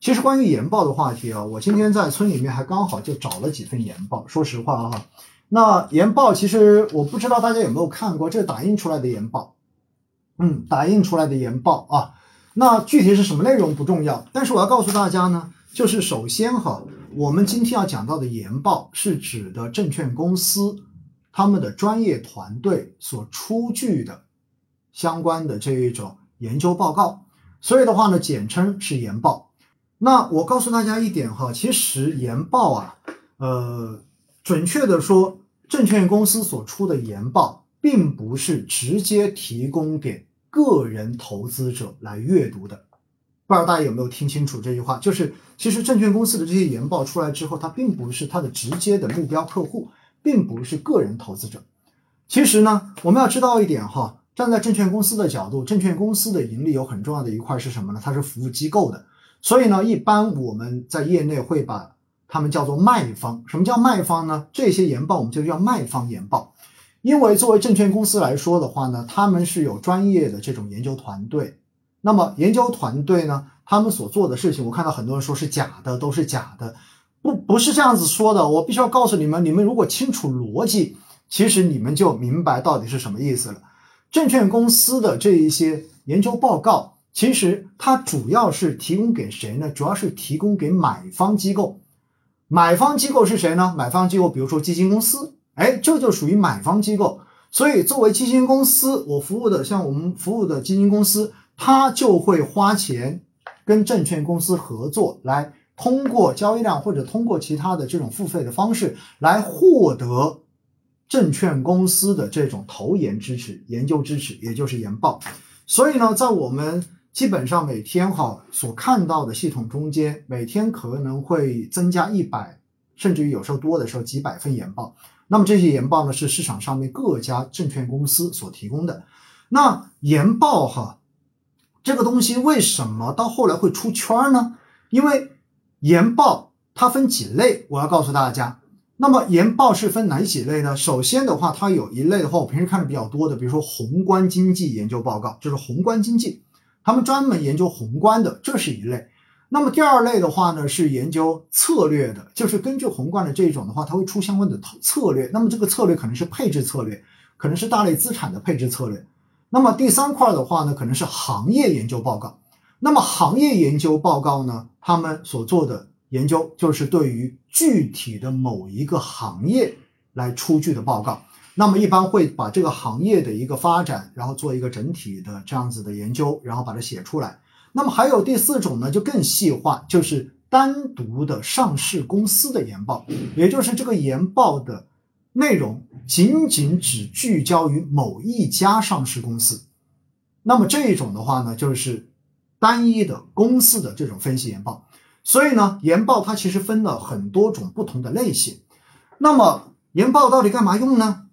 其实关于研报的话题啊，我今天在村里面还刚好就找了几份研报。说实话啊，那研报其实我不知道大家有没有看过，这打印出来的研报，嗯，打印出来的研报啊。那具体是什么内容不重要，但是我要告诉大家呢，就是首先哈，我们今天要讲到的研报是指的证券公司他们的专业团队所出具的相关的这一种研究报告，所以的话呢，简称是研报。那我告诉大家一点哈，其实研报啊，呃，准确的说，证券公司所出的研报并不是直接提供给。个人投资者来阅读的，不知道大家有没有听清楚这句话？就是其实证券公司的这些研报出来之后，它并不是它的直接的目标客户，并不是个人投资者。其实呢，我们要知道一点哈，站在证券公司的角度，证券公司的盈利有很重要的一块是什么呢？它是服务机构的，所以呢，一般我们在业内会把他们叫做卖方。什么叫卖方呢？这些研报我们就叫卖方研报。因为作为证券公司来说的话呢，他们是有专业的这种研究团队。那么研究团队呢，他们所做的事情，我看到很多人说是假的，都是假的，不不是这样子说的。我必须要告诉你们，你们如果清楚逻辑，其实你们就明白到底是什么意思了。证券公司的这一些研究报告，其实它主要是提供给谁呢？主要是提供给买方机构。买方机构是谁呢？买方机构，比如说基金公司。哎，这就属于买方机构，所以作为基金公司，我服务的像我们服务的基金公司，它就会花钱跟证券公司合作，来通过交易量或者通过其他的这种付费的方式来获得证券公司的这种投研支持、研究支持，也就是研报。所以呢，在我们基本上每天哈所看到的系统中间，每天可能会增加一百，甚至于有时候多的时候几百份研报。那么这些研报呢，是市场上面各家证券公司所提供的。那研报哈，这个东西为什么到后来会出圈呢？因为研报它分几类，我要告诉大家。那么研报是分哪几类呢？首先的话，它有一类的话，我平时看的比较多的，比如说宏观经济研究报告，就是宏观经济，他们专门研究宏观的，这是一类。那么第二类的话呢，是研究策略的，就是根据宏观的这一种的话，它会出相关的策略。那么这个策略可能是配置策略，可能是大类资产的配置策略。那么第三块的话呢，可能是行业研究报告。那么行业研究报告呢，他们所做的研究就是对于具体的某一个行业来出具的报告。那么一般会把这个行业的一个发展，然后做一个整体的这样子的研究，然后把它写出来。那么还有第四种呢，就更细化，就是单独的上市公司的研报，也就是这个研报的内容仅仅只聚焦于某一家上市公司。那么这一种的话呢，就是单一的公司的这种分析研报。所以呢，研报它其实分了很多种不同的类型。那么研报到底干嘛用呢？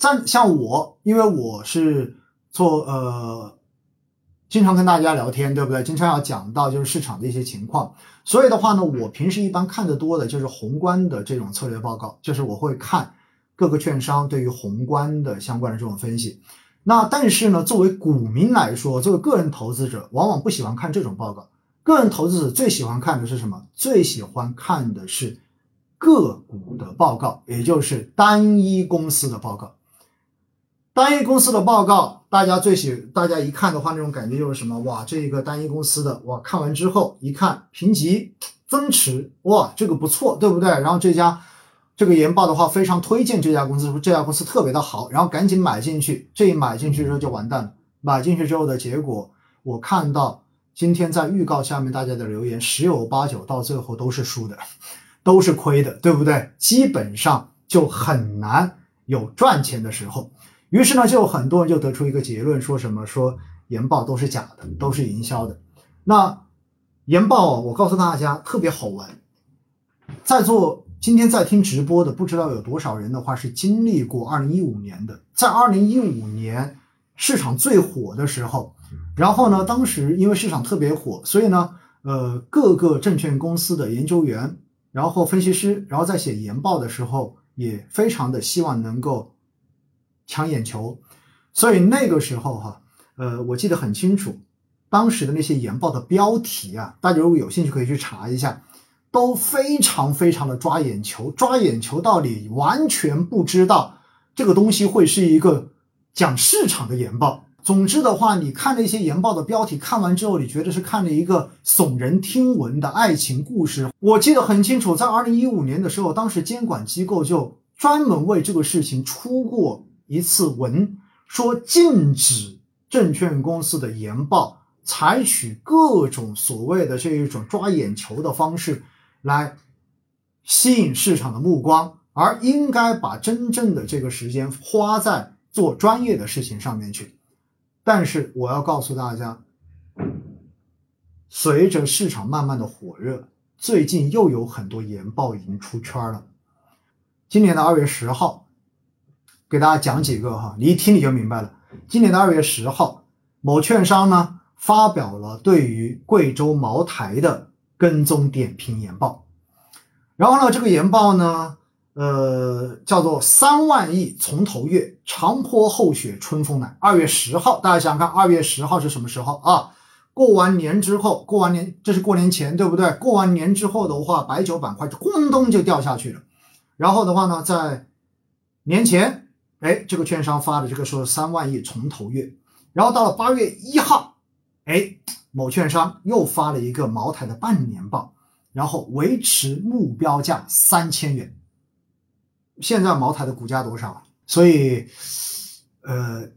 在像我，因为我是做呃。经常跟大家聊天，对不对？经常要讲到就是市场的一些情况，所以的话呢，我平时一般看的多的就是宏观的这种策略报告，就是我会看各个券商对于宏观的相关的这种分析。那但是呢，作为股民来说，作为个人投资者，往往不喜欢看这种报告。个人投资者最喜欢看的是什么？最喜欢看的是个股的报告，也就是单一公司的报告。单一公司的报告，大家最喜，大家一看的话，那种感觉就是什么？哇，这一个单一公司的，哇，看完之后一看评级增持，哇，这个不错，对不对？然后这家这个研报的话，非常推荐这家公司，说这家公司特别的好，然后赶紧买进去。这一买进去之后就完蛋了，买进去之后的结果，我看到今天在预告下面大家的留言，十有八九到最后都是输的，都是亏的，对不对？基本上就很难有赚钱的时候。于是呢，就有很多人就得出一个结论，说什么说研报都是假的，都是营销的。那研报，我告诉大家特别好玩。在座今天在听直播的，不知道有多少人的话是经历过二零一五年的。在二零一五年市场最火的时候，然后呢，当时因为市场特别火，所以呢，呃，各个证券公司的研究员，然后分析师，然后在写研报的时候，也非常的希望能够。抢眼球，所以那个时候哈，呃，我记得很清楚，当时的那些研报的标题啊，大家如果有兴趣可以去查一下，都非常非常的抓眼球，抓眼球到你完全不知道这个东西会是一个讲市场的研报。总之的话，你看那些研报的标题，看完之后，你觉得是看了一个耸人听闻的爱情故事。我记得很清楚，在二零一五年的时候，当时监管机构就专门为这个事情出过一次文，说禁止证券公司的研报采取各种所谓的这一种抓眼球的方式来吸引市场的目光，而应该把真正的这个时间花在做专业的事情上面去。但是我要告诉大家，随着市场慢慢的火热，最近又有很多研报已经出圈了。今年的二月十号，给大家讲几个哈，你一听你就明白了。今年的二月十号，某券商呢发表了对于贵州茅台的跟踪点评研报，然后呢，这个研报呢。呃，叫做三万亿从头越，长坡厚雪春风来。二月十号，大家想想看，二月十号是什么时候啊？过完年之后，过完年这是过年前，对不对？过完年之后的话，白酒板块就咣咚就掉下去了。然后的话呢，在年前，哎，这个券商发的这个说三万亿从头越。然后到了八月一号，哎，某券商又发了一个茅台的半年报，然后维持目标价三千元。现在茅台的股价多少啊？所以，呃，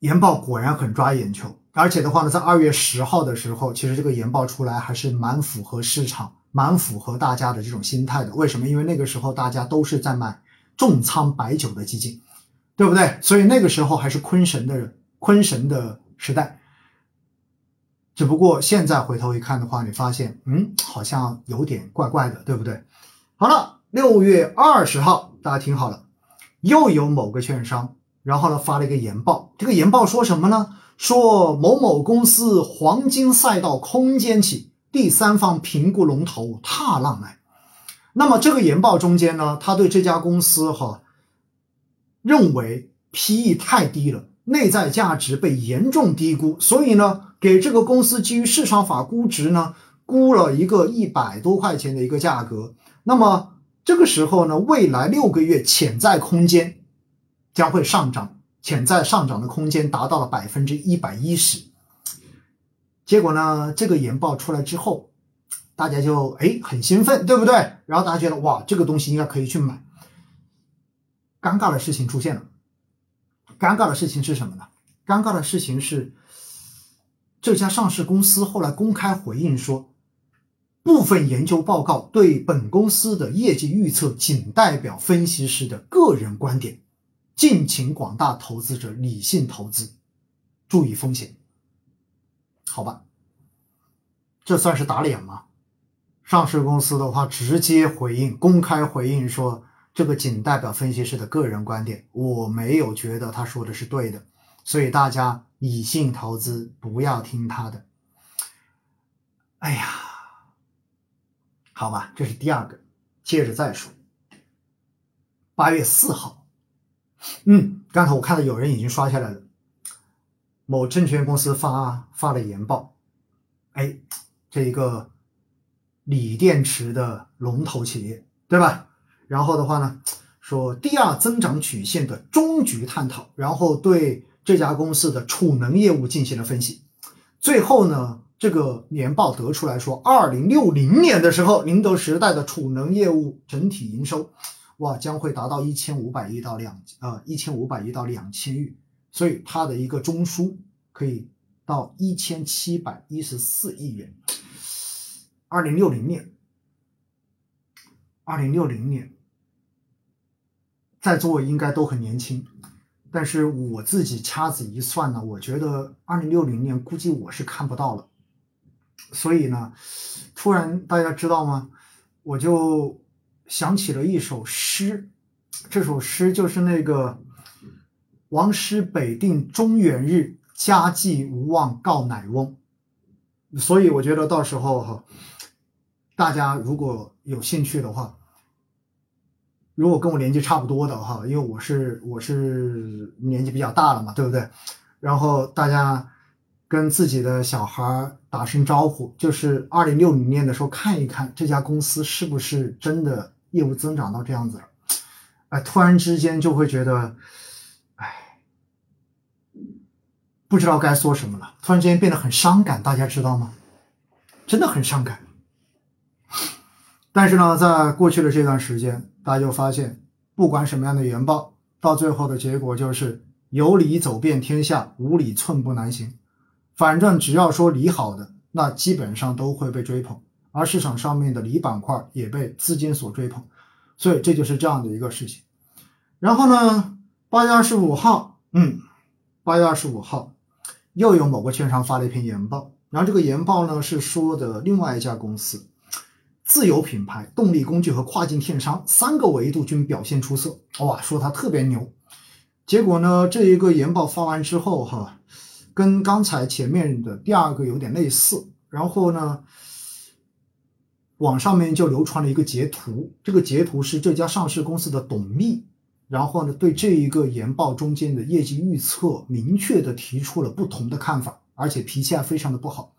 研报果然很抓眼球。而且的话呢，在二月十号的时候，其实这个研报出来还是蛮符合市场、蛮符合大家的这种心态的。为什么？因为那个时候大家都是在买重仓白酒的基金，对不对？所以那个时候还是坤神的坤神的时代。只不过现在回头一看的话，你发现，嗯，好像有点怪怪的，对不对？好了，六月二十号。大家听好了，又有某个券商，然后呢发了一个研报。这个研报说什么呢？说某某公司黄金赛道空间起，第三方评估龙头踏浪来。那么这个研报中间呢，他对这家公司哈认为 P/E 太低了，内在价值被严重低估，所以呢给这个公司基于市场法估值呢估了一个一百多块钱的一个价格。那么这个时候呢，未来六个月潜在空间将会上涨，潜在上涨的空间达到了百分之一百一十。结果呢，这个研报出来之后，大家就哎很兴奋，对不对？然后大家觉得哇，这个东西应该可以去买。尴尬的事情出现了，尴尬的事情是什么呢？尴尬的事情是这家上市公司后来公开回应说。部分研究报告对本公司的业绩预测仅代表分析师的个人观点，敬请广大投资者理性投资，注意风险。好吧，这算是打脸吗？上市公司的话直接回应，公开回应说这个仅代表分析师的个人观点，我没有觉得他说的是对的，所以大家理性投资，不要听他的。哎呀。好吧，这是第二个，接着再说。八月四号，嗯，刚才我看到有人已经刷下来了。某证券公司发发了研报，哎，这一个锂电池的龙头企业，对吧？然后的话呢，说第二增长曲线的终局探讨，然后对这家公司的储能业务进行了分析，最后呢。这个年报得出来说，二零六零年的时候，宁德时代的储能业务整体营收，哇，将会达到一千五百亿到两呃一千五百亿到两千亿，所以它的一个中枢可以到一千七百一十四亿元。二零六零年，二零六零年，在座应该都很年轻，但是我自己掐指一算呢，我觉得二零六零年估计我是看不到了。所以呢，突然大家知道吗？我就想起了一首诗，这首诗就是那个“王师北定中原日，家祭无忘告乃翁”。所以我觉得到时候哈，大家如果有兴趣的话，如果跟我年纪差不多的哈，因为我是我是年纪比较大了嘛，对不对？然后大家。跟自己的小孩打声招呼，就是二零六零年的时候看一看这家公司是不是真的业务增长到这样子了，哎，突然之间就会觉得，哎，不知道该说什么了，突然之间变得很伤感，大家知道吗？真的很伤感。但是呢，在过去的这段时间，大家就发现，不管什么样的研报，到最后的结果就是有理走遍天下，无理寸步难行。反正只要说理好的，那基本上都会被追捧，而市场上面的理板块也被资金所追捧，所以这就是这样的一个事情。然后呢，八月二十五号，嗯，八月二十五号，又有某个券商发了一篇研报。然后这个研报呢是说的另外一家公司，自有品牌、动力工具和跨境电商三个维度均表现出色，哇，说它特别牛。结果呢，这一个研报发完之后，哈，跟刚才前面的第二个有点类似。然后呢，网上面就流传了一个截图，这个截图是这家上市公司的董秘，然后呢，对这一个研报中间的业绩预测明确的提出了不同的看法。而且脾气还非常的不好，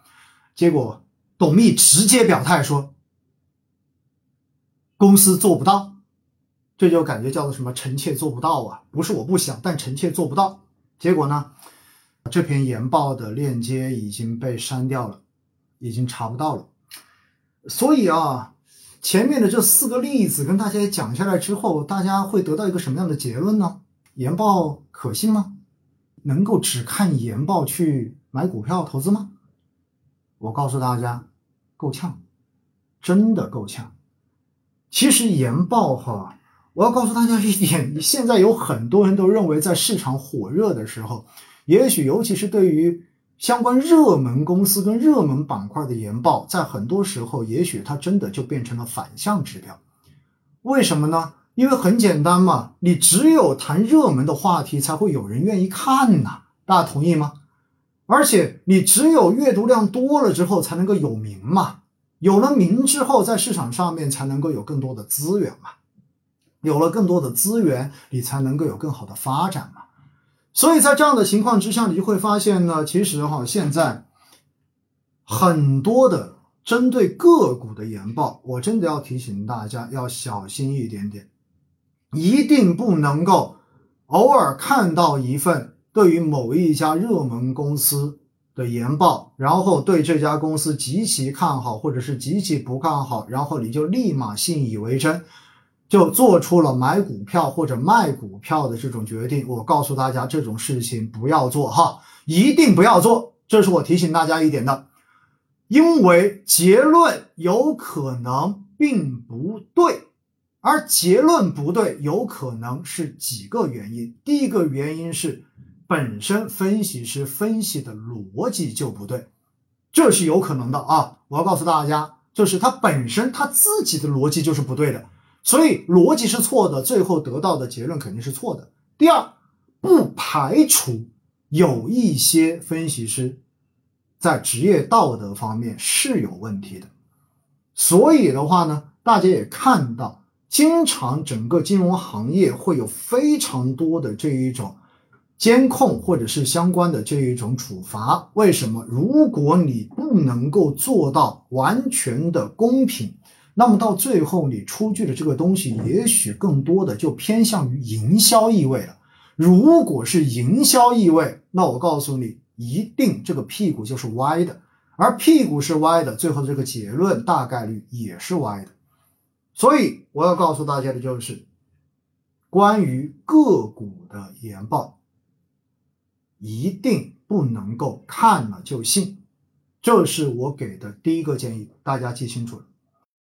结果董秘直接表态说，公司做不到，这就感觉叫做什么臣妾做不到啊？不是我不想，但臣妾做不到。结果呢，这篇研报的链接已经被删掉了，已经查不到了。所以啊，前面的这四个例子跟大家讲下来之后，大家会得到一个什么样的结论呢？研报可信吗？能够只看研报去？买股票投资吗？我告诉大家，够呛，真的够呛。其实研报哈，我要告诉大家一点：现在有很多人都认为，在市场火热的时候，也许尤其是对于相关热门公司跟热门板块的研报，在很多时候，也许它真的就变成了反向指标。为什么呢？因为很简单嘛，你只有谈热门的话题，才会有人愿意看呐。大家同意吗？而且你只有阅读量多了之后，才能够有名嘛。有了名之后，在市场上面才能够有更多的资源嘛。有了更多的资源，你才能够有更好的发展嘛。所以在这样的情况之下，你就会发现呢，其实哈，现在很多的针对个股的研报，我真的要提醒大家要小心一点点，一定不能够偶尔看到一份。对于某一家热门公司的研报，然后对这家公司极其看好，或者是极其不看好，然后你就立马信以为真，就做出了买股票或者卖股票的这种决定。我告诉大家，这种事情不要做哈，一定不要做。这是我提醒大家一点的，因为结论有可能并不对，而结论不对有可能是几个原因。第一个原因是。本身分析师分析的逻辑就不对，这是有可能的啊！我要告诉大家，就是他本身他自己的逻辑就是不对的，所以逻辑是错的，最后得到的结论肯定是错的。第二，不排除有一些分析师在职业道德方面是有问题的，所以的话呢，大家也看到，经常整个金融行业会有非常多的这一种。监控或者是相关的这一种处罚，为什么？如果你不能够做到完全的公平，那么到最后你出具的这个东西，也许更多的就偏向于营销意味了。如果是营销意味，那我告诉你，一定这个屁股就是歪的，而屁股是歪的，最后这个结论大概率也是歪的。所以我要告诉大家的就是，关于个股的研报。一定不能够看了就信，这是我给的第一个建议，大家记清楚了。